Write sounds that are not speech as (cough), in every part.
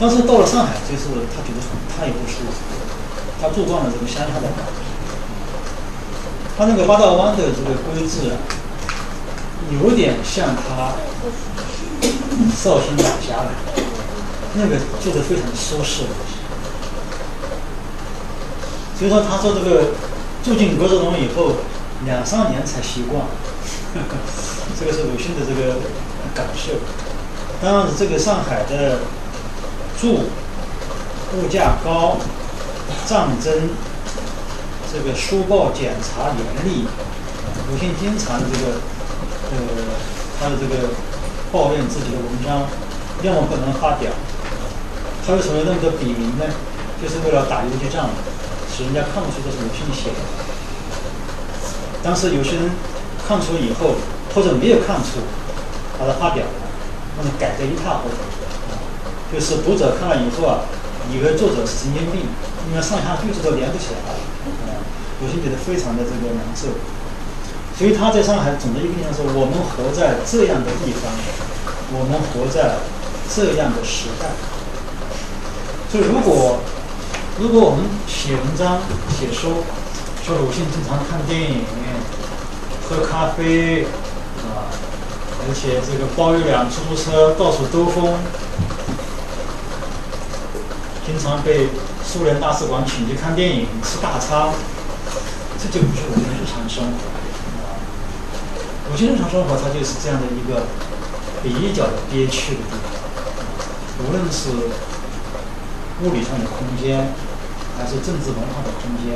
但是到了上海，就是他觉得他也不舒服，他住惯了这个乡下的感觉。他那个八道湾的这个规制，有点像他绍兴老家的，那个住的非常舒适。所以说，他说这个住进格子笼以后，两三年才习惯。(laughs) 这个是鲁迅的这个感受。当然，这个上海的住物价高，战争，这个书报检查严厉，鲁迅经常这个呃，他的这个抱怨自己的文章要么不能发表，他为什么那么多笔名呢？就是为了打游击战。使人家看不出这是鲁迅写的，但是有些人看出以后，或者没有看出，把它发表了，那么改得一塌糊涂，就是读者看了以后啊，以为作者是神经病，因为上下句子都连不起来，啊，鲁迅觉得非常的这个难受，所以他在上海总的一个印象是：我们活在这样的地方，我们活在这样的时代，所以如果。如果我们写文章、写书，说鲁迅经常看电影、喝咖啡，啊，而且这个包一辆出租车到处兜风，经常被苏联大使馆请去看电影、吃大餐，这就不是我们的日常生活。我觉得日常生活，它就是这样的一个比较憋屈的地方，无论是物理上的空间。还是政治文化的空间，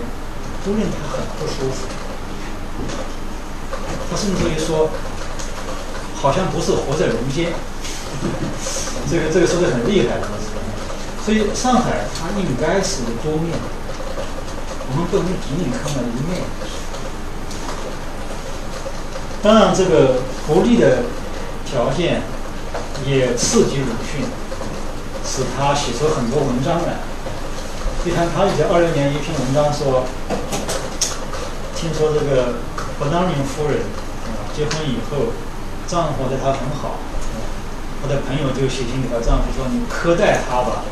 都令他很不舒服。他甚至于说，好像不是活在人间。这个这个说的很厉害的，所以上海它应该是多面，我们不能仅仅看到一面。当然，这个不利的条件也刺激鲁迅，使他写出很多文章来。你看，他以前二零年一篇文章说，听说这个勃朗宁夫人啊结婚以后，丈夫对她很好，她的朋友就写信给她丈夫说：“你苛待她，吧？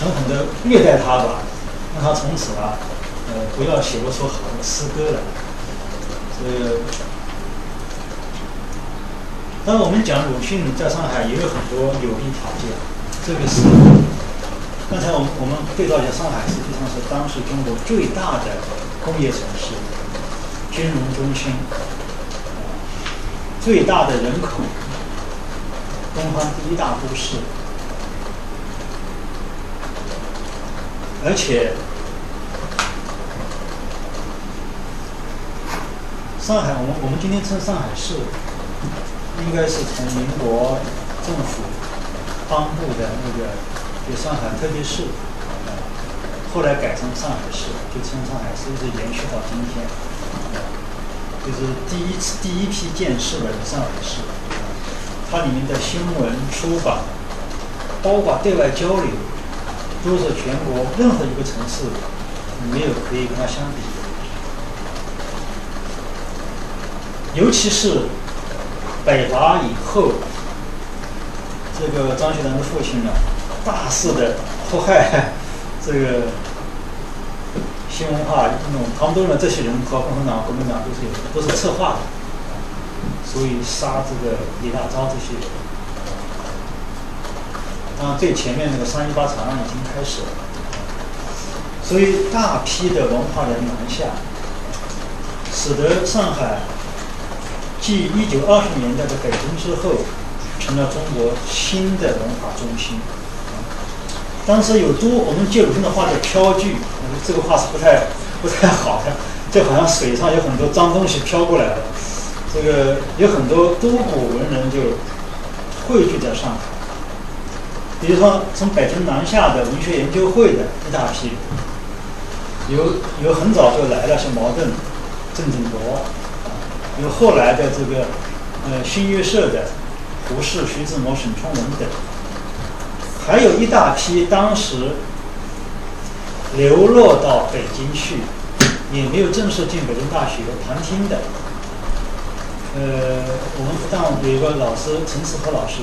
狠狠的虐待他吧，让他从此啊，呃，不要写不出好的诗歌来。”这个，当我们讲鲁迅在上海也有很多有利条件，这个是。刚才我们我们对照一下，上海实际上是当时中国最大的工业城市，金融中心，最大的人口，东方第一大都市，而且上海，我们我们今天称上海市，应该是从民国政府颁布的那个。就上海特别市，啊后来改成上海市，就称上海市，一直延续到今天。就是第一次第一批建市的上海市，它里面的新闻出版，包括对外交流，都是全国任何一个城市没有可以跟它相比的。尤其是北伐以后，这个张学良的父亲呢。大肆的迫害这个新文化运动，他们都认为这些人和共产党、国民党都是有都是策划的，所以杀这个李大钊这些人。啊，最前面那个三一八惨案已经开始了，所以大批的文化人南下，使得上海继一九二十年代的北京之后，成了中国新的文化中心。当时有多，我们借鲁迅的话叫飘聚，这个话是不太不太好的，就好像水上有很多脏东西飘过来了。这个有很多多古文人就汇聚在上海，比如说从北京南下的文学研究会的一大批，有有很早就来了，像茅盾、郑振铎，有后来的这个呃新约社的胡适、徐志摩、沈从文等。还有一大批当时流落到北京去，也没有正式进北京大学旁听的。呃，我们复旦有一个老师陈思和老师，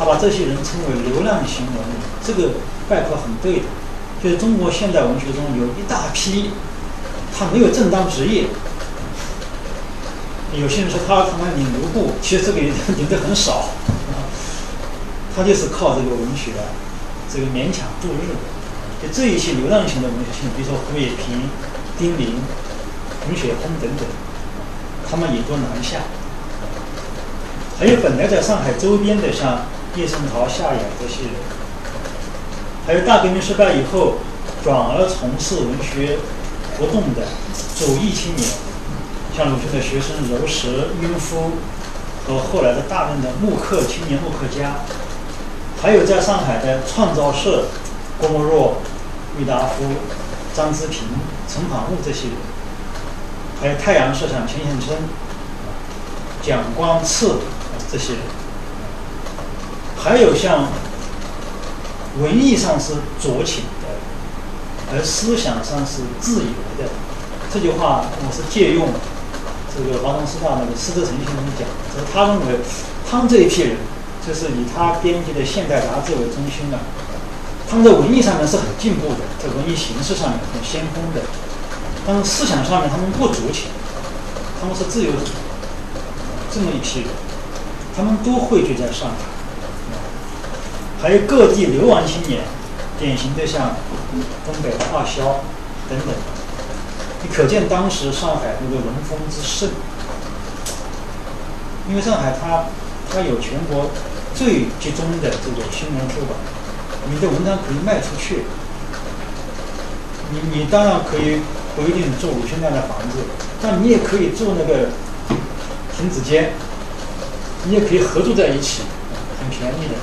他把这些人称为流浪型文物，这个概括很对的。就是中国现代文学中有一大批，他没有正当职业。有些人说他他妈领奴布，其实这个领的很少，他就是靠这个文学啊，这个勉强度日。就这一些流浪型的文学性，比如说胡也平、丁玲、冯雪峰等等，他们也都南下。还有本来在上海周边的，像叶圣陶、夏衍这些人，还有大革命失败以后转而从事文学活动的左翼青年，像鲁迅的学生柔石、晕夫和后来的大量的木刻青年、木刻家，还有在上海的创造社郭沫若、郁达夫、张之平、陈仿悟这些人，还有太阳社长钱宪琛、蒋光次。这些人，还有像文艺上是酌情的，而思想上是自由的。这句话我是借用这个华东师大那个施德成先生讲，就是他认为他们这一批人，就是以他编辑的《现代杂志》为中心的，他们在文艺上面是很进步的，在文艺形式上面很先锋的，但是思想上面他们不酌情，他们是自由的这么一批人。他们都汇聚在上海，还有各地流亡青年，典型的像东北的二萧等等。你可见当时上海那个文风之盛，因为上海它它有全国最集中的这个新闻出版，你的文章可以卖出去。你你当然可以不一定住鲁迅那样的房子，但你也可以住那个亭子间。你也可以合住在一起，很便宜的。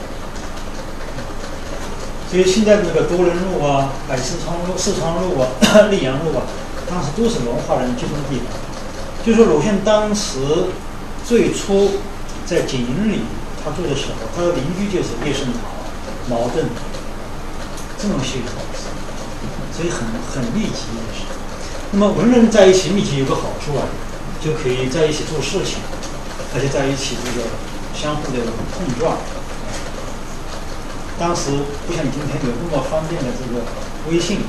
所以现在那个多伦路啊、百世昌路、四川路啊、(coughs) 溧阳路啊，当时都是文化人集中地方。就说鲁迅当时最初在景营里他住的时候，他的邻居就是叶圣陶、茅盾这么些人，所以很很密集的是。那么文人在一起密集有个好处啊，就可以在一起做事情。而且在一起这个相互的碰撞，当时不像今天有那么方便的这个微信，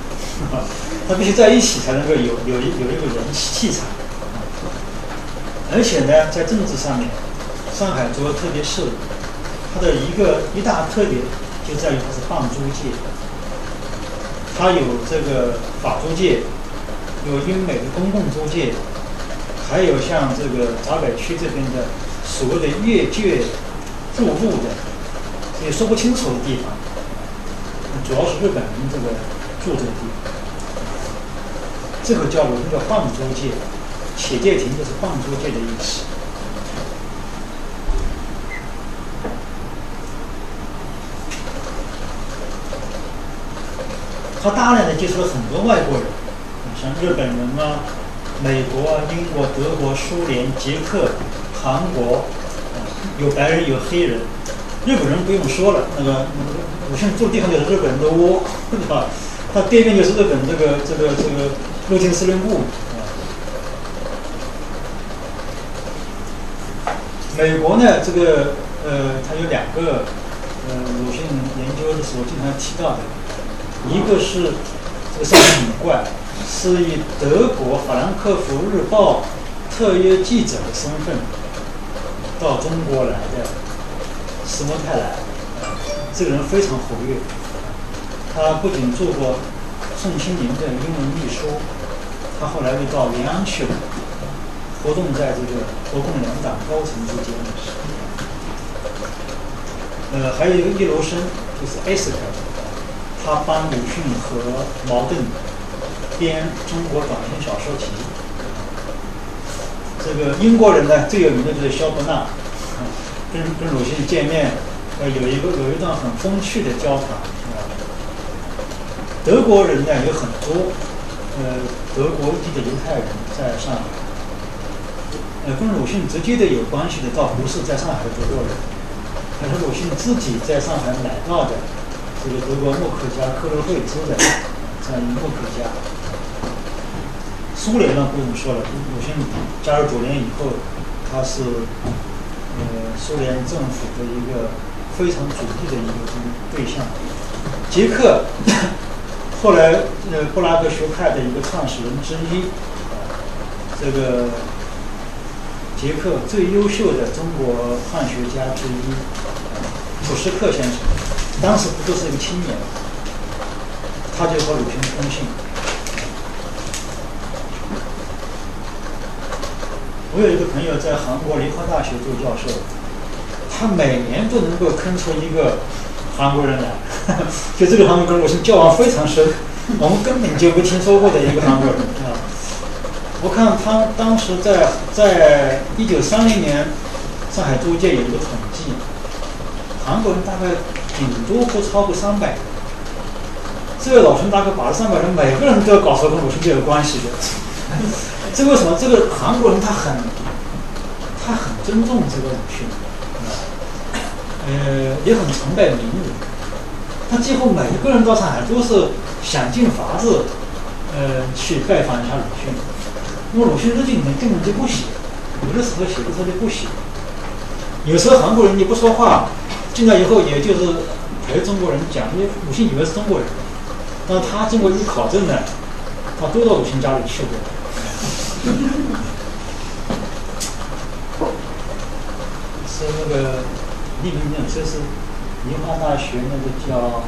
(laughs) 他必须在一起才能够有有一有一个人气气场。而且呢，在政治上面，上海主要特别是它的一个一大特点就在于它是放租界，它有这个法租界，有英美的公共租界。还有像这个闸北区这边的所谓的越界入路的，也说不清楚的地方，主要是日本人这个住这个地方，这个叫我们叫放租界，且界亭就是放租界的意思。他大量的接触了很多外国人，像日本人啊。美国啊、英国、德国、苏联、捷克、韩国，有白人有黑人，日本人不用说了，那个我现在住的地方就是日本人的窝，对 (laughs) 吧？他对面就是日本这个这个这个陆军司令部啊。美国呢，这个呃，它有两个呃，鲁迅研究的时候经常提到的，一个是这个事情很怪。是以德国《法兰克福日报》特约记者的身份到中国来的斯莫泰莱，这个人非常活跃。他不仅做过宋庆龄的英文秘书，他后来又到延安去了，活动在这个国共两党高层之间。呃，还有一个叶罗生，就是艾斯克，他帮鲁迅和茅盾。编中国短篇小说集，这个英国人呢最有名的就是肖伯纳，跟跟鲁迅见面，呃有一个有一段很风趣的交谈。德国人呢有很多，呃德国籍的犹太人在上海，呃跟鲁迅直接的有关系的倒不是在上海的德国人，而是鲁迅自己在上海买到的这个德国木刻家克洛惠兹的这样一个木刻家。苏联呢不用说了，鲁迅加入左联以后，他是呃苏联政府的一个非常主力的一个对象。捷克后来呃布拉格学派的一个创始人之一，这个捷克最优秀的中国汉学家之一，普什克先生，当时不就是一个青年，他就和鲁迅通信。我有一个朋友在韩国梨花大学做教授，他每年都能够坑出一个韩国人来，(laughs) 就这个韩国人，我是交往非常深，我们根本就没听说过的一个韩国人啊。我看他当时在在一九三零年上海租界有一个统计，韩国人大概顶多不超过三百。这位老兄大概把这三百人每个人都要搞出跟鲁迅有关系的。这为什么？这个韩国人他很，他很尊重这个鲁迅，呃，也很崇拜名人。他几乎每一个人到上海都是想尽法子，呃，去拜访一下鲁迅。因为鲁迅日记里面根本就不写，有的时候写的时候就不写。有时候韩国人你不说话，进来以后也就是陪中国人讲，因为鲁迅以为是中国人，但是他经过一考证呢，他都到鲁迅家里去过。是那个李明正，这是梨花大学那个叫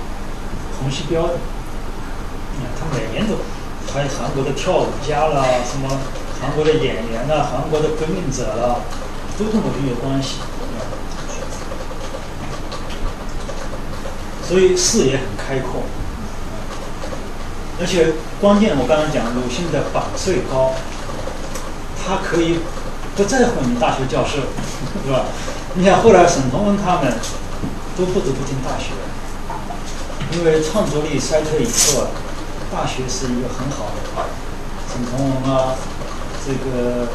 洪锡彪的。你看他每年都，还有韩国的跳舞家啦，什么韩国的演员啦，韩国的革命者啦，都跟鲁迅有关系。所以视野很开阔，而且关键我刚刚讲鲁迅的版税高。他可以不在乎你大学教授，是吧？你想后来沈从文他们都不得不进大学，因为创作力衰退以后啊，大学是一个很好的。沈从文啊，这个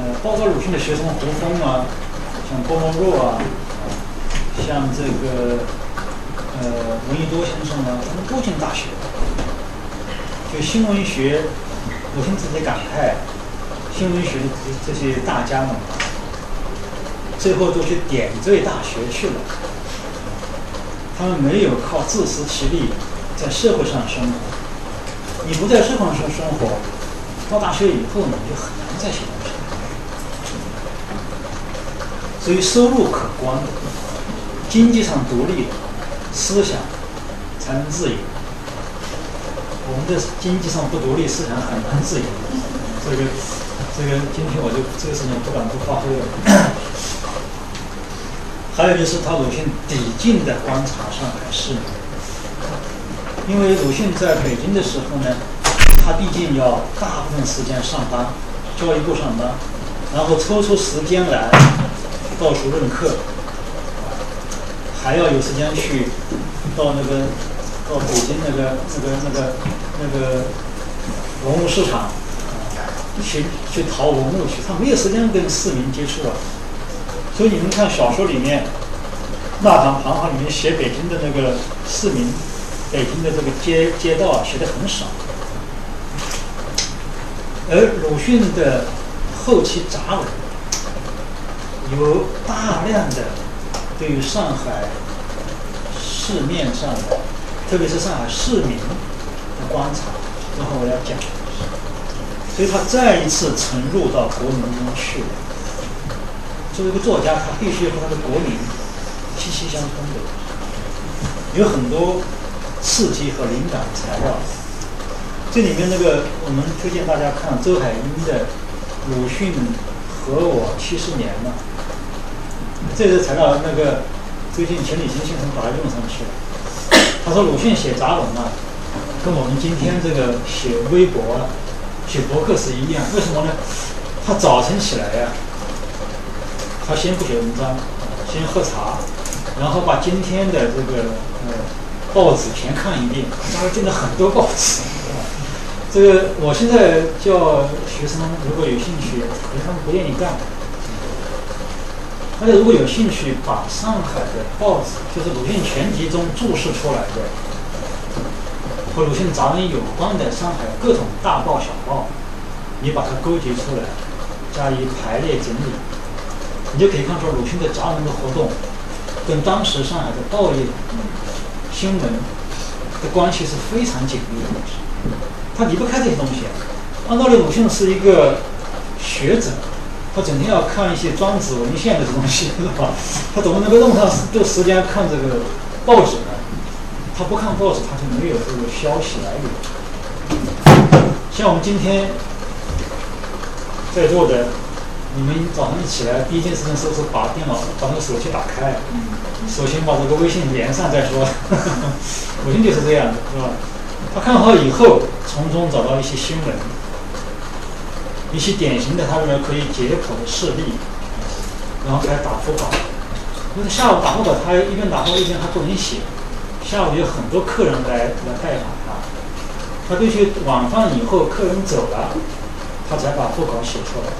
呃，包括鲁迅的学生胡风啊，像郭沫若啊，像这个呃闻一多先生啊，他们都进大学。就新闻学，鲁迅自己感慨。新闻学的这些大家们，最后都去点缀大学去了。他们没有靠自食其力在社会上生活。你不在社会上生活，到大学以后你就很难再写东西。所以收入可观的，经济上独立的，思想才能自由。我们的经济上不独立，思想很难自由。这个。这个今天我就这个事情不敢不发挥了。(coughs) 还有就是他鲁迅抵近的观察上海市，因为鲁迅在北京的时候呢，他毕竟要大部分时间上班，教育部上班，然后抽出时间来到处任课，还要有时间去到那个到北京那个那个那个那个文物市场。去去淘文物去，他没有时间跟市民接触啊。所以你们看小说里面《呐喊彷徨》里面写北京的那个市民，北京的这个街街道啊，写的很少。而鲁迅的后期杂文，有大量的对于上海市面上的，特别是上海市民的观察，然后我要讲。所以他再一次沉入到国民中去了。作为一个作家，他必须和他的国民息息相通的，有很多刺激和灵感材料。这里面那个，我们推荐大家看周海婴的《鲁迅和我七十年了》。这个材料，那个最近钱理群先生把它用上去了。他说鲁迅写杂文啊，跟我们今天这个写微博啊。写博客是一样，为什么呢？他早晨起来呀，他先不写文章，先喝茶，然后把今天的这个呃报纸全看一遍，当然订了很多报纸。(laughs) 这个我现在叫学生如果有兴趣，可能他们不愿意干。大家如果有兴趣，把上海的报纸，就是鲁迅全集中注释出来的。和鲁迅杂文有关的上海各种大报小报，你把它勾结出来，加以排列整理，你就可以看出鲁迅的杂文的活动跟当时上海的报业新闻的关系是非常紧密的，他离不开这些东西。按道理，鲁迅是一个学者，他整天要看一些庄子文献的东西，是吧？他怎么能够那么长时时间看这个报纸呢？他不看 BOSS，，他就没有这个消息来源。像我们今天在座的。你们早上一起来，第一件事情是不是把电脑、把那个手机打开？首先把这个微信连上再说。(laughs) 微信就是这样的，是吧？他看好以后，从中找到一些新闻，一些典型的他认为可以解剖的事例，然后开始打副稿。因为下午打副稿，他一边打副稿一边还不能写。下午有很多客人来来拜访他，他必须晚饭以后客人走了，他才把副稿写出来。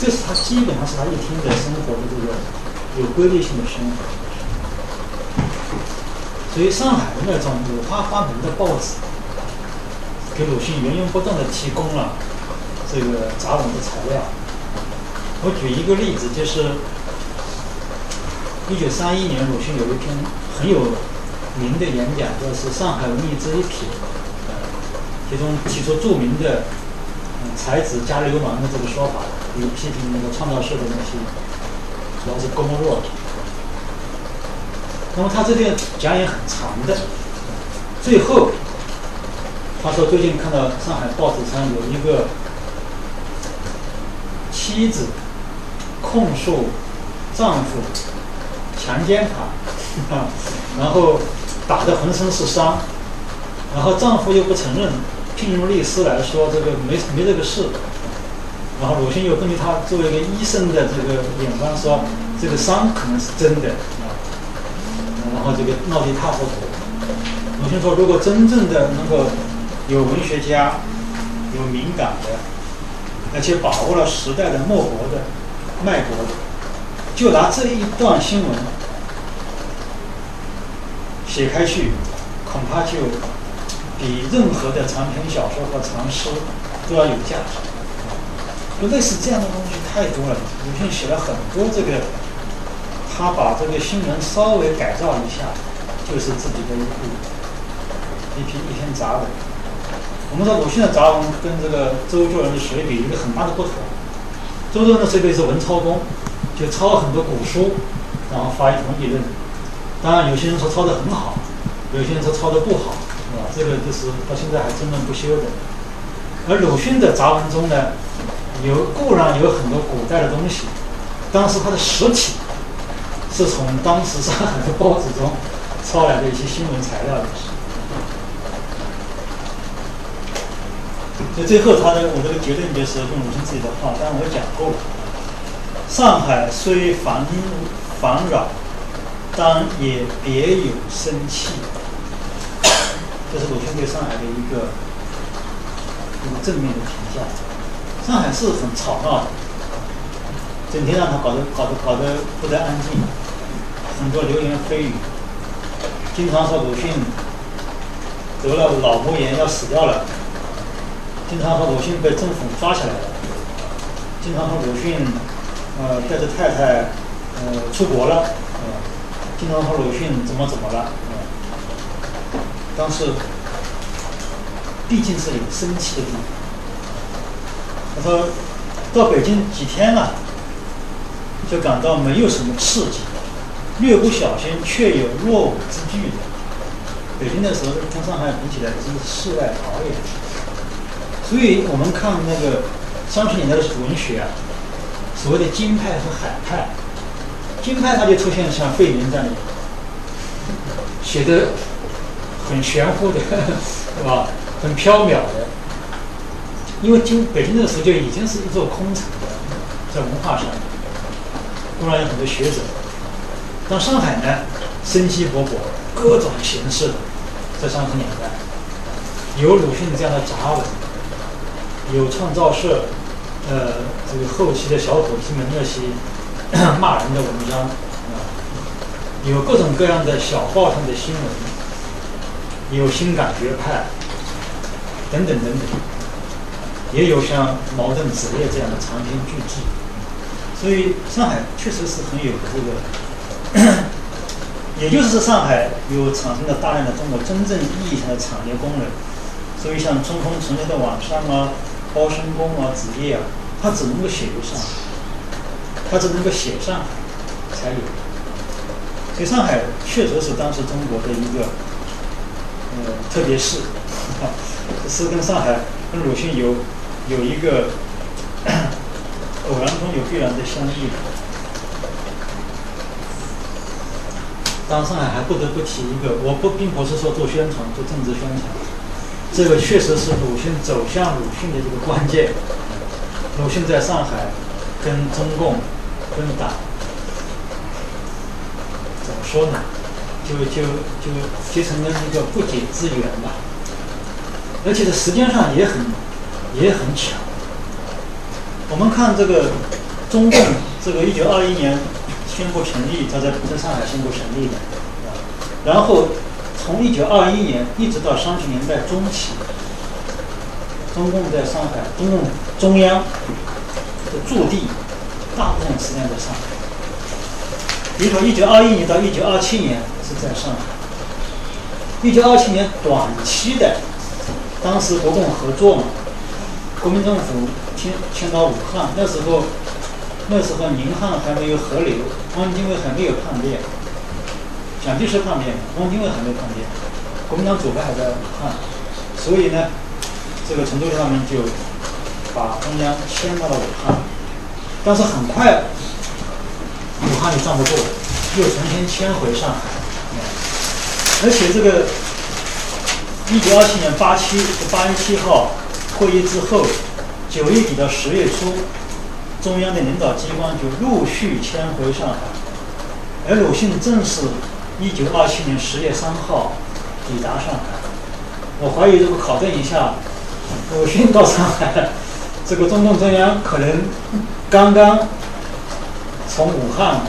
这是他基本上是他一天的生活的这个有规律性的生活，所以上海的那种五花八门的报纸，给鲁迅源源不断的提供了这个杂文的材料。我举一个例子，就是一九三一年鲁迅有一篇很有名的演讲，就是《上海文艺之一品》，其中提出著名的“才子加流氓”的这个说法。有批评那个创造社的那些，主要是工弱。那么他这篇讲也很长的，最后他说最近看到上海报纸上有一个妻子控诉丈夫强奸她，(laughs) 然后打得浑身是伤，然后丈夫又不承认，聘用律师来说这个没没这个事。然后鲁迅又根据他作为一个医生的这个眼光说，这个伤可能是真的啊，然后这个闹得一塌糊涂。鲁迅说，如果真正的能够有文学家，有敏感的，而且把握了时代的脉搏的脉搏的，就拿这一段新闻写开去，恐怕就比任何的长篇小说和长诗都要有价值。就类似这样的东西太多了。鲁迅写了很多这个，他把这个新闻稍微改造一下，就是自己的一部一篇一篇杂文。我们说鲁迅的杂文跟这个周作人的随笔有一个很大的不同。周作人的随笔是文抄工，就抄了很多古书，然后发一通议论。当然，有些人说抄的很好，有些人说抄的不好，是吧？这个就是到现在还争论不休的。而鲁迅的杂文中呢？有固然有很多古代的东西，但是它的实体是从当时上海的报纸中抄来的一些新闻材料的。所以最后他的我这个结论就是用鲁迅自己的话，当然我讲过了：上海虽繁繁扰，但也别有生气。这是鲁迅对上海的一个一个正面的评价。上海是很吵闹的，整天让他搞得搞得搞得不得安静，很多流言蜚语，经常说鲁迅得了脑膜炎要死掉了，经常说鲁迅被政府抓起来了，经常说鲁迅呃带着太太呃出国了，呃，经常说鲁迅怎么怎么了，但是毕竟是有生气的地方。他说到北京几天了，就感到没有什么刺激，略不小心却有落伍之惧的。北京的时候跟上海比起来，真是世外桃源。所以我们看那个三十年代的文学啊，所谓的京派和海派，京派它就出现像费明这样的，写的很玄乎的，是吧？很飘渺的。因为京北京那个时候就已经是一座空城了，在文化上，当然有很多学者。到上海呢，生机勃勃，各种形式的，在三十年代，有鲁迅这样的杂文，有创造社，呃，这个后期的小伙子们那些 (clears throat) 骂人的文章，啊，有各种各样的小报上的新闻，有新感觉派，等等等等。也有像茅盾、子夜这样的长篇巨制，所以上海确实是很有这个。(clears throat) 也就是上海有产生了大量的中国真正意义上的产业工人，所以像中风城内的网上啊、包身工啊、职业啊，它只能够写入上。海，他只能够写上海才有。所以上海确实是当时中国的一个呃特别市，(laughs) 是跟上海跟鲁迅有有一个 (coughs) 偶然中有必然的相遇。当上海还不得不提一个，我不并不是说做宣传做政治宣传，这个确实是鲁迅走向鲁迅的一个关键。鲁迅在上海跟中共跟党怎么说呢？就就就结成了一个不解之缘吧。而且在时间上也很也很巧。我们看这个中共这个一九二一年。宣布成立，他在在上海宣布成立的，然后从一九二一年一直到三十年代中期，中共在上海，中共中央的驻地大部分时间在上海。比如说一九二一年到一九二七年是在上海，一九二七年短期的，当时国共合作嘛，国民政府迁迁到武汉，那时候。那时候宁汉还没有合流，汪精卫还没有叛变，蒋介石叛变，汪精卫还没叛变，国民党主派还在武汉，所以呢，这个陈独秀他们就把中央迁到了武汉，但是很快武汉就站不住，又重新迁回上海，而且这个一九二七年八七八月七号会议之后，九月底到十月初。中央的领导机关就陆续迁回上海，而鲁迅正是一九二七年十月三号抵达上海。我怀疑，如果考证一下，鲁迅到上海，这个中共中央可能刚刚从武汉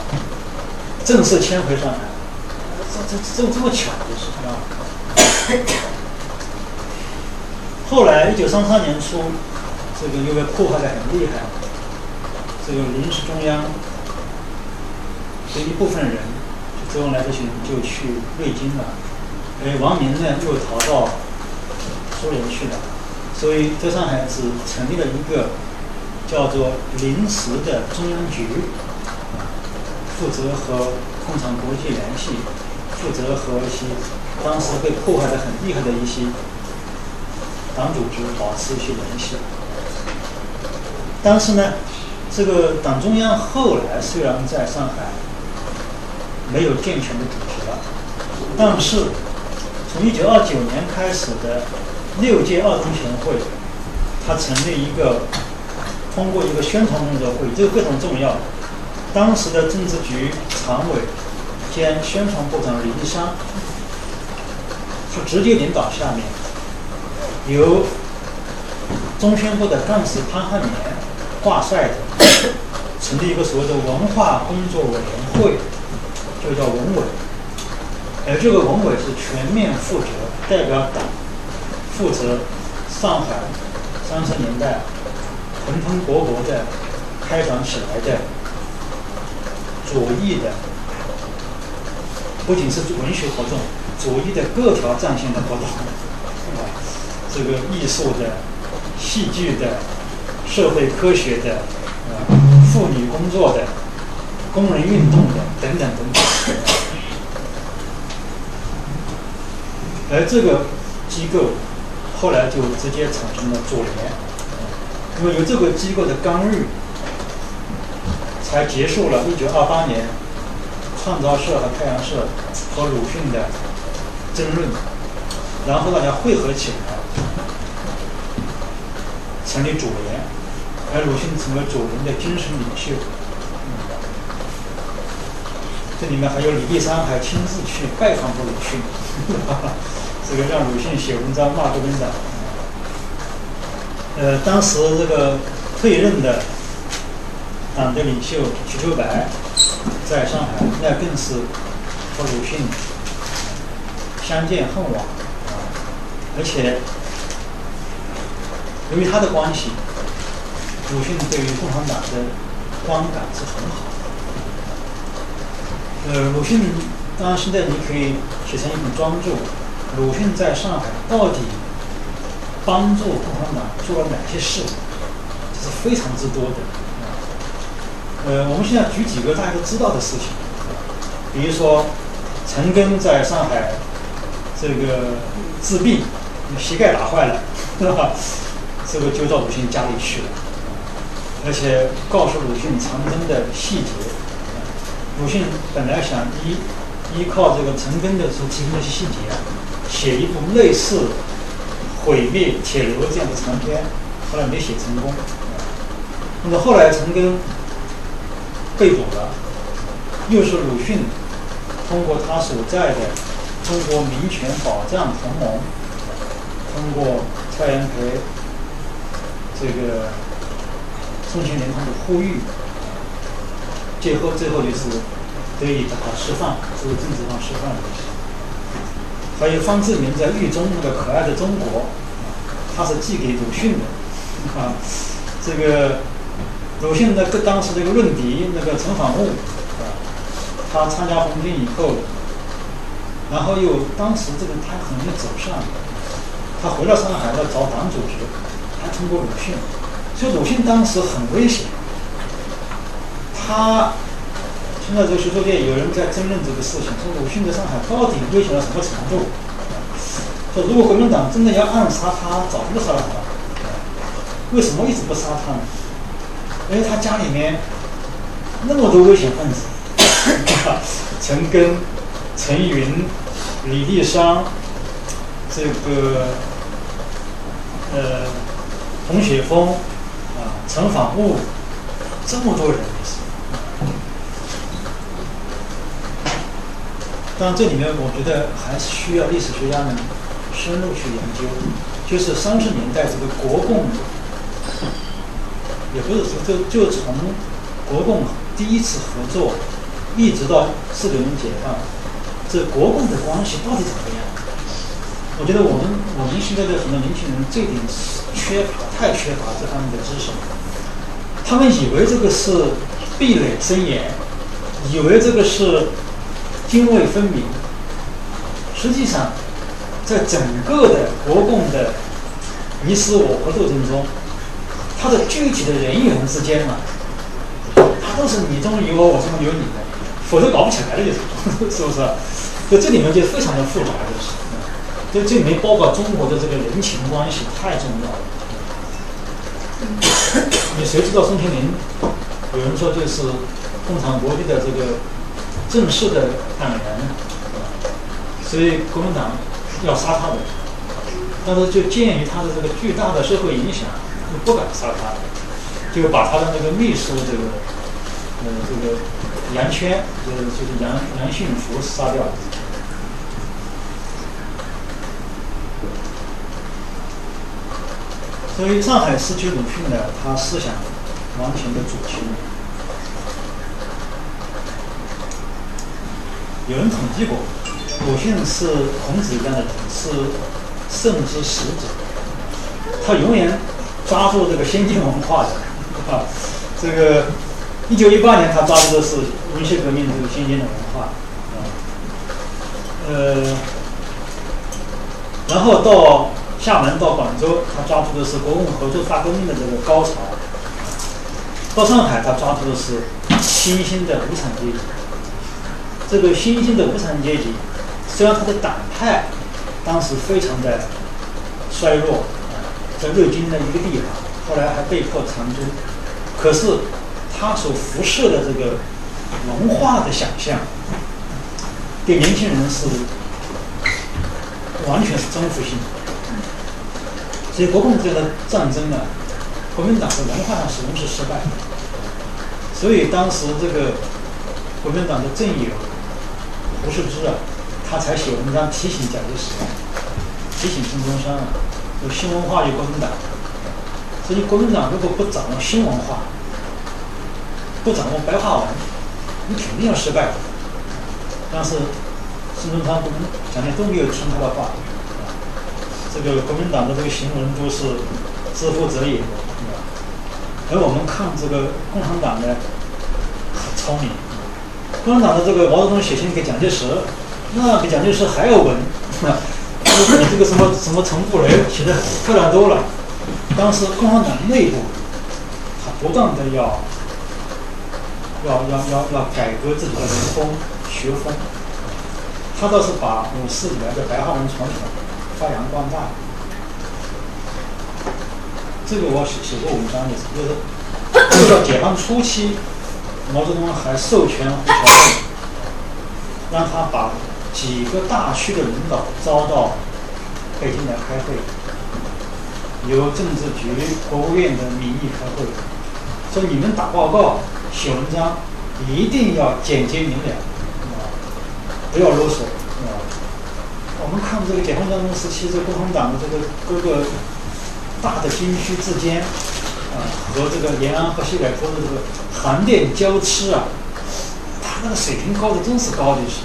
正式迁回上海。这这这这么巧的事啊！后来一九三三年初，这个又被破坏的很厉害。这个临时中央的一部分人，周恩来这些人就去瑞金了，而王明呢又逃到苏联去了，所以在上海只成立了一个叫做临时的中央局，负责和共产国际联系，负责和一些当时被破坏的很厉害的一些党组织保持一些联系，但是呢。这个党中央后来虽然在上海没有健全的组织了，但是从一九二九年开始的六届二中全会，他成立一个通过一个宣传工作会，这个非常重要。当时的政治局常委兼宣传部长李立山是直接领导下面，由中宣部的干事潘汉年挂帅的。成立一个所谓的文化工作委员会，就叫文委。而这个文委是全面负责代表党，负责上海三十年代蓬蓬勃勃的开展起来的左翼的，不仅是文学活动，左翼的各条战线的活动，啊，(laughs) 这个艺术的、戏剧的、社会科学的。啊妇女工作的、工人运动的等等等等，而这个机构后来就直接产生了左联，因为有这个机构的干预，才结束了1928年创造社和太阳社和鲁迅的争论，然后大家汇合起来，成立左联。而鲁迅成为左联的精神领袖，这里面还有李立三还亲自去拜访过鲁迅，(laughs) 这个让鲁迅写文章骂国民党。呃，当时这个退任的党的领袖瞿秋白在上海，那更是和鲁迅相见恨晚啊，而且由于他的关系。鲁迅对于共产党的观感是很好的。呃，鲁迅当然现在你可以写成一本专著，鲁迅在上海到底帮助共产党做了哪些事，这是非常之多的。呃，我们现在举几个大家都知道的事情，比如说陈赓在上海这个治病，膝盖打坏了，是吧？这个就到鲁迅家里去了，而且告诉鲁迅长征的细节。鲁迅本来想依依靠这个陈赓的所提供的细节啊，写一部类似毁灭铁楼这样的长篇，后来没写成功。那么后来陈赓被捕了，又是鲁迅通过他所在的中国民权保障同盟，通过蔡元培、这个宋庆龄他的呼吁。最后，最后就是得以把他释放，这个政治上释放还有方志敏在狱中那个可爱的中国，他是寄给鲁迅的，啊，这个鲁迅的当时这个论敌那个陈仿物，啊，他参加红军以后，然后又当时这个他很容易走上，他回到上海要找党组织，还通过鲁迅，所以鲁迅当时很危险。他现在这个学术界有人在争论这个事情，说鲁迅在上海到底危险到什么程度？说如果国民党真的要暗杀他，早就杀了他。为什么一直不杀他呢？因为他家里面那么多危险分子，陈庚、陈云、李立商，这个呃洪雪峰啊，陈仿物，这么多人。但这里面，我觉得还是需要历史学家们深入去研究。就是三十年代这个国共，也不是说就就从国共第一次合作，一直到四九年解放，这国共的关系到底怎么样？我觉得我们我们现在的很多年轻人这点缺乏，太缺乏这方面的知识。他们以为这个是壁垒森严，以为这个是。泾渭分明。实际上，在整个的国共的你死我活斗争中，它的具体的人与人之间嘛，它都是你中有我，我中有你的，否则搞不起来的，就是 (laughs) 是不是？所以这里面就非常的复杂，就是，就这里面包括中国的这个人情关系太重要了。你谁知道宋庆龄？有人说就是共产国际的这个。正式的党员，所以国民党要杀他的，但是就鉴于他的这个巨大的社会影响，就不敢杀他，就把他的那个秘书这个，呃，这个杨圈，就是就是杨杨训福杀掉了。所以上海市区鲁迅呢，他思想完全的主题。有人统计过，鲁迅是孔子一样的人，是圣之使者。他永远抓住这个先进文化的，啊，这个一九一八年他抓住的是文学革命这个先进的文化，啊，呃，然后到厦门到广州，他抓住的是国共合作大革命的这个高潮。到上海，他抓住的是新兴的无产阶级。这个新兴的无产阶级，虽然他的党派当时非常的衰弱，在瑞金的一个地方，后来还被迫长征，可是他所辐射的这个文化的想象，对年轻人是完全是征服性的。所以国共之间的战争呢，国民党在文化上始终是失败的。所以当时这个国民党的阵友。胡适之啊，他才写文章提醒蒋介石，提醒孙中山啊，有新文化与国民党。所以国民党如果不掌握新文化，不掌握白话文，你肯定要失败。但是孙中山不能，蒋介石都没有听他的话。这个国民党的这个行文都是知乎者也，而我们看这个共产党呢，很聪明。共产党的这个毛泽东写信给蒋介石，那比蒋介石还要文，(laughs) 比这个什么什么陈布雷写的漂亮多了。当时共产党内部，他不断的要，要要要要改革自己的文风学风，他倒是把五四以来的白话文传统发扬光大。这个我写写过文章也是，就是到解放初期，毛泽东还授权胡乔木，让他把几个大区的领导招到北京来开会。由政治局、国务院的名义开会，说你们打报告、写文章，一定要简洁明了，啊，不要啰嗦，啊。我们看这个解放战争时期，这共产党的这个各个大的军区之间，啊，和这个延安和西柏坡的这个韩电交织啊，他那个水平高的真是高的是。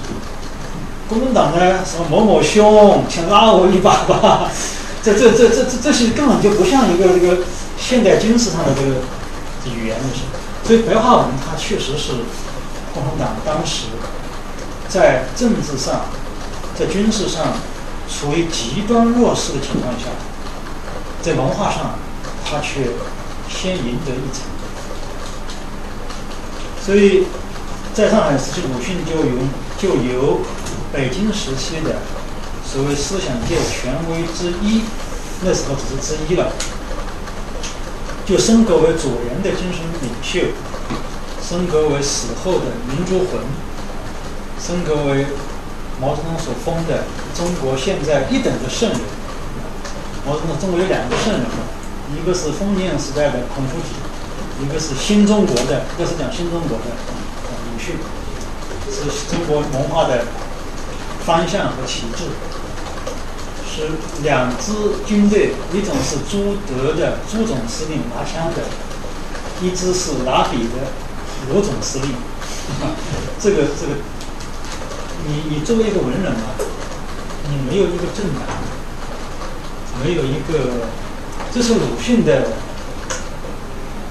共产党呢，什么某某兄，请拉我一把吧。(laughs) 这这这这这这些根本就不像一个这个现代军事上的这个语言的是，所以白话文它确实是共产党当时在政治上、在军事上处于极端弱势的情况下，在文化上它却先赢得一场。所以在上海时期，鲁迅就由就由北京时期的。所谓思想界权威之一，那时候只是之一了，就升格为左联的精神领袖，升格为死后的民族魂，升格为毛泽东所封的中国现在一等的圣人。毛泽东中国有两个圣人嘛，一个是封建时代的孔夫子，一个是新中国的，这是讲新中国的鲁迅，是中国文化的方向和旗帜。是两支军队，一种是朱德的朱总司令拿枪的，一支是拿笔的罗总司令。(laughs) 这个这个，你你作为一个文人嘛，你没有一个政党，没有一个，这是鲁迅的。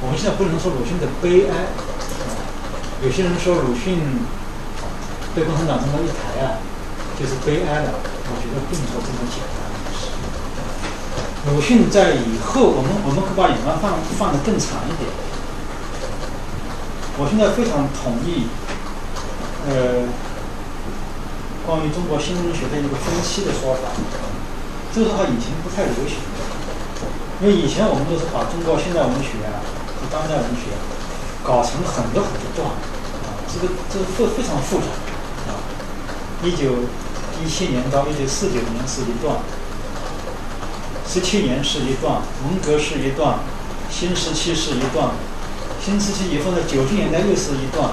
我们现在不能说鲁迅的悲哀，有些人说鲁迅被共产党这么一抬啊，就是悲哀了。我觉得并不这么简单。鲁迅在以后，我们我们可把眼光放放得更长一点。我现在非常同意，呃，关于中国新文学的一个分期的说法。这个说法以前不太流行，因为以前我们都是把中国现代文学啊当代文学搞成很多很多段，啊，这个这个非非常复杂，啊，一九一七年到一九四九年是一段。十七年是一段，文革是一段，新时期是一段，新时期以后呢，九十年代又是一段，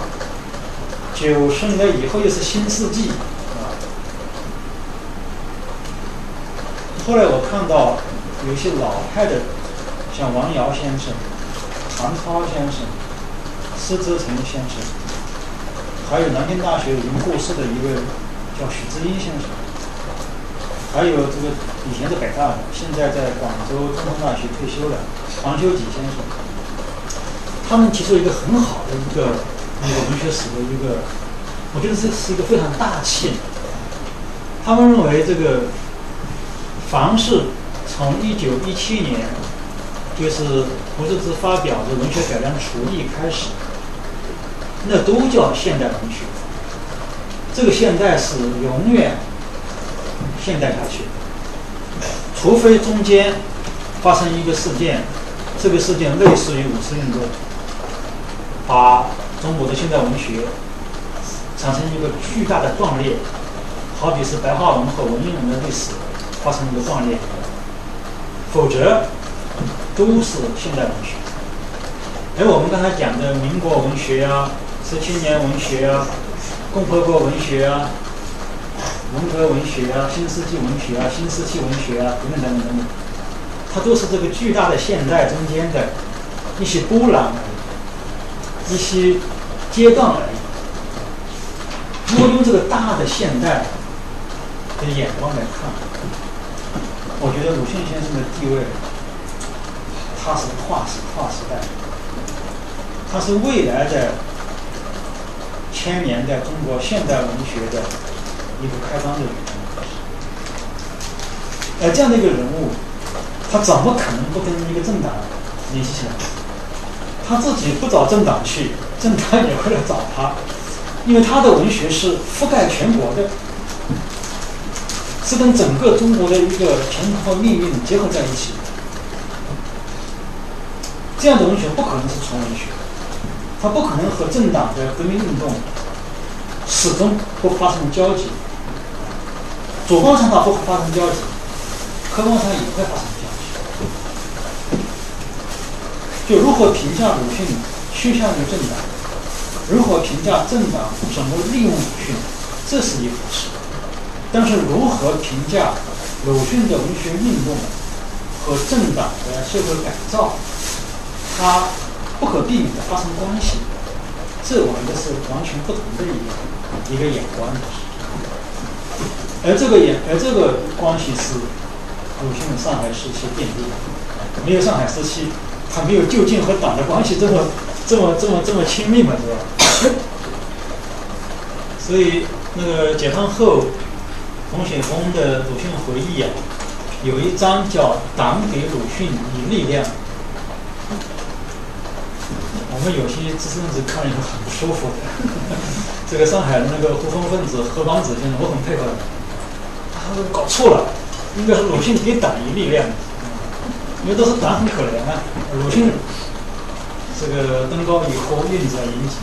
九十年代以后又是新世纪，啊。后来我看到有些老派的，像王尧先生、唐超先生、施泽成先生，还有南京大学已经过世的一位叫许志英先生。还有这个以前是北大的，现在在广州中山大学退休了，黄修己先生，他们提出一个很好的一个一个文学史的一个，我觉得这是一个非常大气的。他们认为这个，凡是从一九一七年，就是胡适之发表的文学改良刍议开始，那都叫现代文学。这个现代是永远。现代下去，除非中间发生一个事件，这个事件类似于五四运动，把中国的现代文学产生一个巨大的断裂，好比是白话文和文言文的历史发生一个断裂，否则都是现代文学。而我们刚才讲的民国文学啊、十七年文学啊、共和国文学啊。文革文学啊，新世纪文学啊，新世纪文学啊，等等等等等等，它都是这个巨大的现代中间的一些波澜，一些阶段而已。如果用这个大的现代的眼光来看，我觉得鲁迅先生的地位，他是跨时跨时代，他是未来的千年的中国现代文学的一个开端的人物。而这样的一个人物，他怎么可能不跟一个政党联系起来？他自己不找政党去，政党也会来找他，因为他的文学是覆盖全国的，是跟整个中国的一个前途和命运结合在一起。这样的文学不可能是纯文学，它不可能和政党的革命运动始终不发生交集。主观上它不发生交集，客观上也会发生交集。就如何评价鲁迅趋向于政党，如何评价政党怎么利用鲁迅，这是一回事。但是如何评价鲁迅的文学运动和政党的社会改造？它不可避免的发生关系，这我觉得是完全不同的一个一个眼光。而这个眼，而这个关系是鲁迅的上海时期奠定的。没有上海时期，他没有就近和党的关系这么这么这么这么亲密嘛，是吧？所以那个解放后，冯雪峰的鲁迅回忆啊，有一章叫“党给鲁迅以力量”。我们有些知识分子看了以后很不舒服。(laughs) 这个上海的那个胡风分子何邦子先生，我很佩服他。他说搞错了，应该是鲁迅给党以力量，因为都是党很可怜啊。鲁迅这个登高以后，运者云集。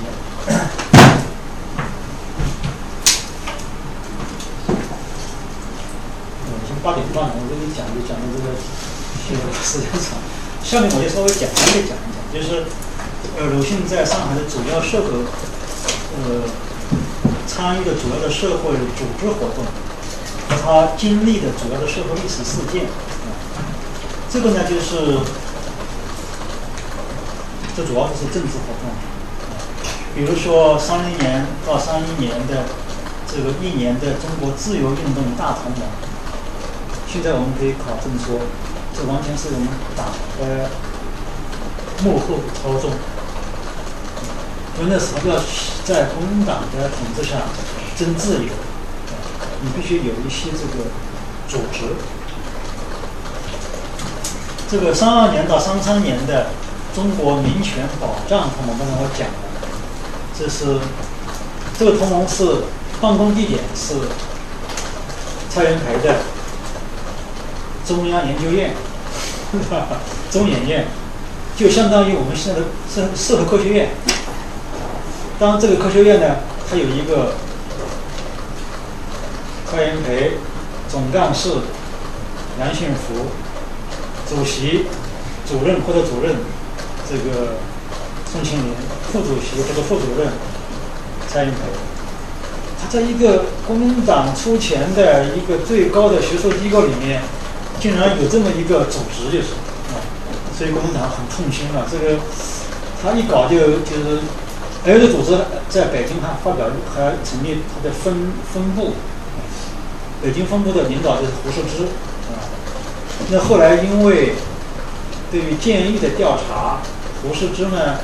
已经八点半了，我跟你讲就讲的这个时间长，下面我就稍微简单的讲一讲，就是。呃，鲁迅在上海的主要社会，呃，参与的主要的社会组织活动，和他经历的主要的社会历史事件，啊这个呢就是，这主要就是政治活动，比如说三零年到三一年的这个一年的中国自由运动大同盟，现在我们可以考证说，这完全是我们党的幕后操纵。因为那时候要在国民党的统治下争自由，你必须有一些这个组织。这个三二年到三三年的中国民权保障同盟，刚才我讲了，这是这个同盟是办公地点是蔡元培的中央研究院，哈 (laughs) 哈中研院，就相当于我们现在的社社会科学院。当这个科学院呢，它有一个蔡元培总干事，杨幸福主席、主任或者主任，这个宋庆龄副主席或者副主任蔡元培，他在一个国民党出钱的一个最高的学术机构里面，竟然有这么一个组织，就是啊，所以国民党很痛心啊。这个他一搞就就是。还有个组织在北京还发表，还成立它的分分部。北京分部的领导就是胡适之，啊，那后来因为对于监狱的调查，胡适之呢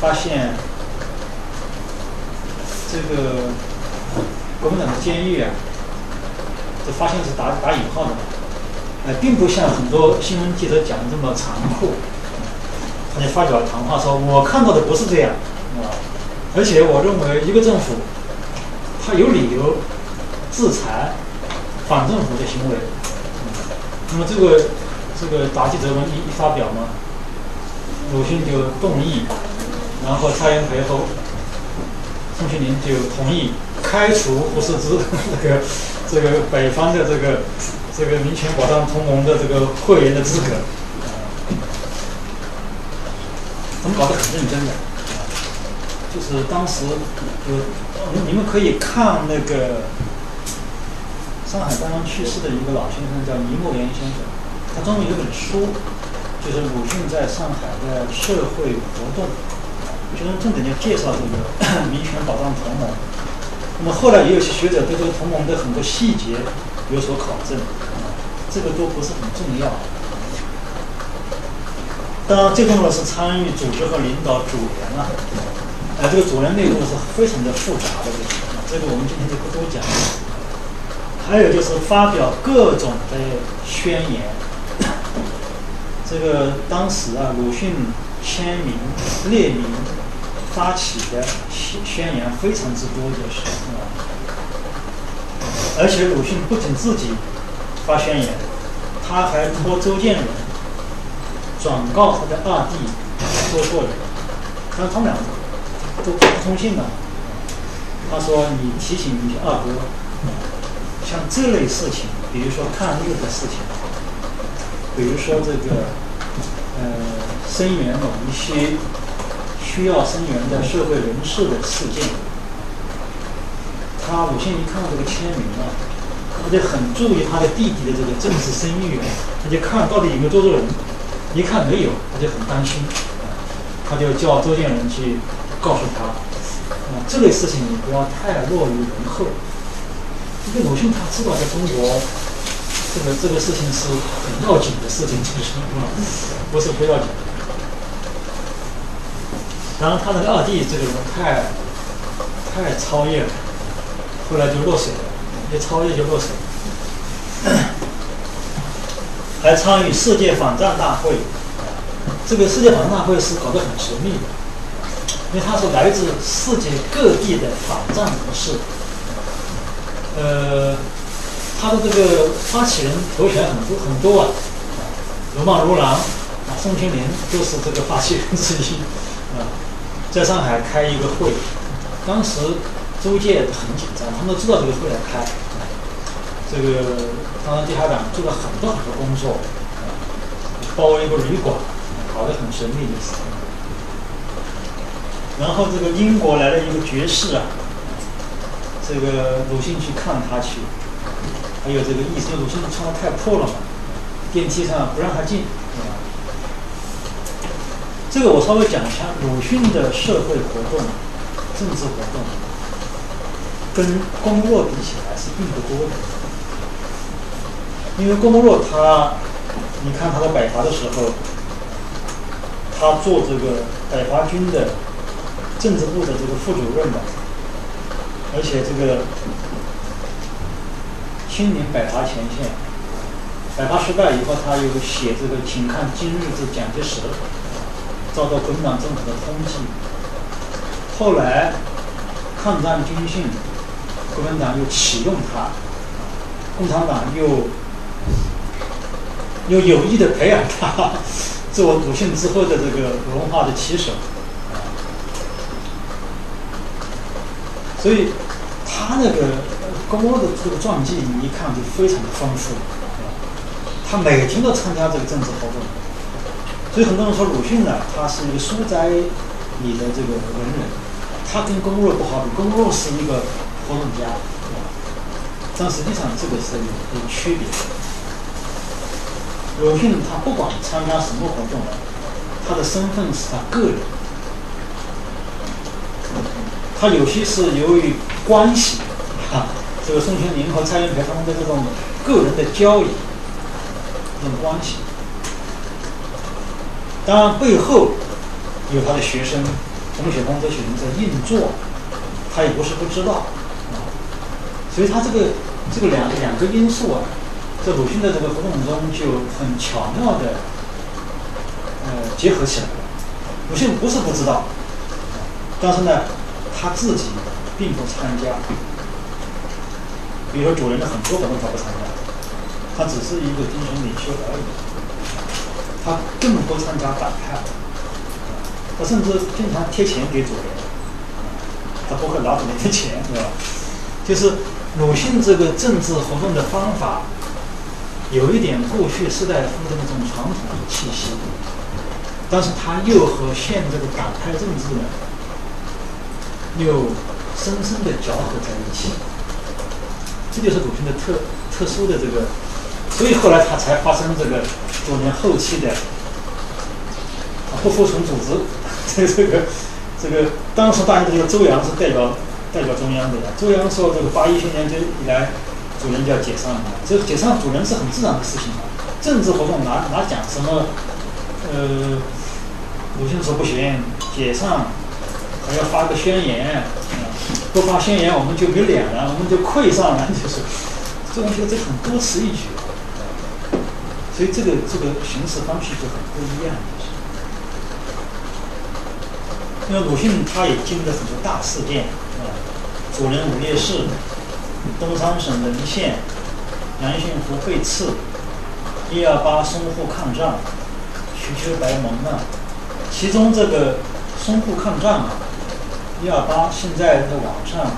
发现这个国民党的监狱啊，这发现是打打引号的，呃，并不像很多新闻记者讲的这么残酷。他就发表谈话说：“我看到的不是这样。”啊，而且我认为一个政府，他有理由制裁反政府的行为。那么这个这个答记者文一一发表嘛，鲁迅就动议，然后蔡元培和宋庆龄就同意开除胡适之 (laughs) 这个这个北方的这个这个民权保障同盟的这个会员的资格。他们搞得很认真的。就是当时有，你们可以看那个上海刚刚去世的一个老先生，叫倪墨莲先生，他专门有本书，就是鲁迅在上海的社会活动，就是重点要介绍这个 (coughs) 民权保障同盟。那么后来也有些学者对这个同盟的很多细节有所考证，这个都不是很重要。当然，最重要的是参与组织和领导组员了。这个主要内容是非常的复杂的，这个这个我们今天就不多讲。还有就是发表各种的宣言，这个当时啊，鲁迅签名、列名、发起的宣宣言非常之多，就是啊。而且鲁迅不仅自己发宣言，他还托周建人转告他的二弟周作人，但他们两个都不通信的。他说：“你提醒你二哥。”像这类事情，比如说抗日的事情，比如说这个呃声援某一些需要声援的社会人士的事件，他我现在一看到这个签名了，他就很注意他的弟弟的这个政治声誉，他就看到底有没有周作人，一看没有，他就很担心，他就叫周建人去告诉他，啊这类事情你不要太落于人后。因为鲁迅他知道在中国，这个这个事情是很要紧的事情，就是啊不是不要紧。然后他那个二弟这个人太太超越了，后来就落水了，一超越就落水。(clears throat) 还参与世界反战大会，这个世界反战大会是搞得很神秘的，因为他是来自世界各地的反战人士。呃，他的这个发起人头衔很多很多啊，如莽如郎啊，宋庆龄都是这个发起人之一啊，在上海开一个会，当时周界很紧张，他们都知道这个会要开，这个当时地下党做了很多很多工作，包一个旅馆，搞得很神秘的事。然后这个英国来了一个爵士啊。这个鲁迅去看他去，还有这个意思，鲁迅穿的太破了嘛，电梯上不让他进，啊。这个我稍微讲一下，鲁迅的社会活动、政治活动，跟龚若比起来是并不多的。因为龚若他，你看他在北伐的时候，他做这个北伐军的政治部的这个副主任的。而且这个亲临北伐前线，北伐失败以后，他又写这个“请看今日之蒋介石”，遭到国民党政府的通缉。后来抗战军训，国民党又启用他，共产党又又有意的培养他，做鲁迅之后的这个文化的旗手。所以。他那个高的这个传记，你一看就非常的丰富，他每天都参加这个政治活动，所以很多人说鲁迅呢，他是一个书斋里的这个文人，他跟龚若不好比，龚若是一个活动家，但实际上这个是有有区别的。鲁迅他不管参加什么活动，他的身份是他个人。他有些是由于关系，啊，这个宋庆龄和蔡元培他们的这种个人的交易，这种关系，当然背后有他的学生冯雪峰这些人在运作，他也不是不知道，啊，所以他这个这个两两个因素啊，在鲁迅的这个活动中就很巧妙的呃结合起来了。鲁迅不是不知道，但是呢。他自己并不参加，比如说主人的很多活动他不参加，他只是一个精神领袖而已，他更不参加党派，他甚至经常贴钱给主人，他不会拿主人的钱，对吧？就是鲁迅这个政治活动的方法，有一点过去士大夫的那种传统的气息，但是他又和现在的党派政治呢？又深深的搅合在一起，这就是鲁迅的特特殊的这个，所以后来他才发生这个多年后期的不服从组织，这 (laughs) 这个这个当时大家都知道周扬是代表代表中央的呀。周扬说这个八一宣言就以来，主人就要解散了，这解散主人是很自然的事情嘛。政治活动哪哪讲什么？呃，鲁迅说不行，解散。还要发个宣言，啊，不发宣言我们就没脸了，我们就溃丧了，就是这东西这很多此一举，所以这个这个行事方式就很不一样。因为鲁迅他也经历了很多大事件，啊，主人五烈士，东三省沦陷，杨训福被刺，一二八淞沪抗战，瞿秋白蒙难。其中这个淞沪抗战啊，一二八现在在网上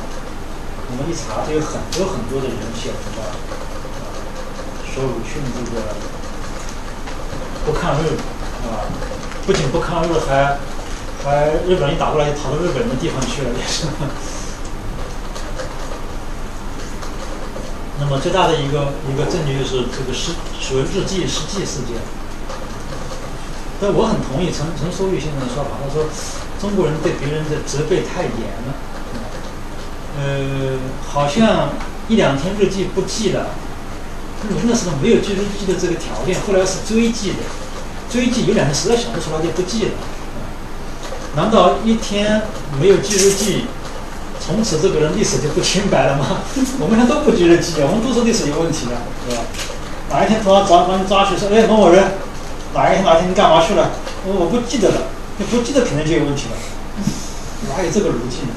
我们一查，就有很多很多的人写文章，说鲁迅这个不抗日，啊，不仅不抗日，还。还日本人一打过来，就逃到日本人的地方去了，也是。(laughs) 那么最大的一个一个证据就是这个失属于日记失记事件。但我很同意陈陈淑玉先生的说法，他说中国人对别人的责备太严了。呃，好像一两天日记不记了，鲁迅的时候没有记日记的这个条件，后来是追记的，追记有两天实在想不出来就不记了。难道一天没有记日记，从此这个人历史就不清白了吗？(laughs) 我们现在都不记日记，我们都说历史有问题的，对吧？哪一天突然抓把你抓去说，哎，某某人，哪一天哪天你干嘛去了？我我不记得了，那不记得肯定就有问题了，哪有这个逻辑呢？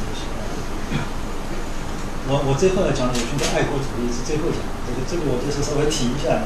我我最后要讲鲁迅的爱国主义是最后讲，这个这个我就是稍微提一下。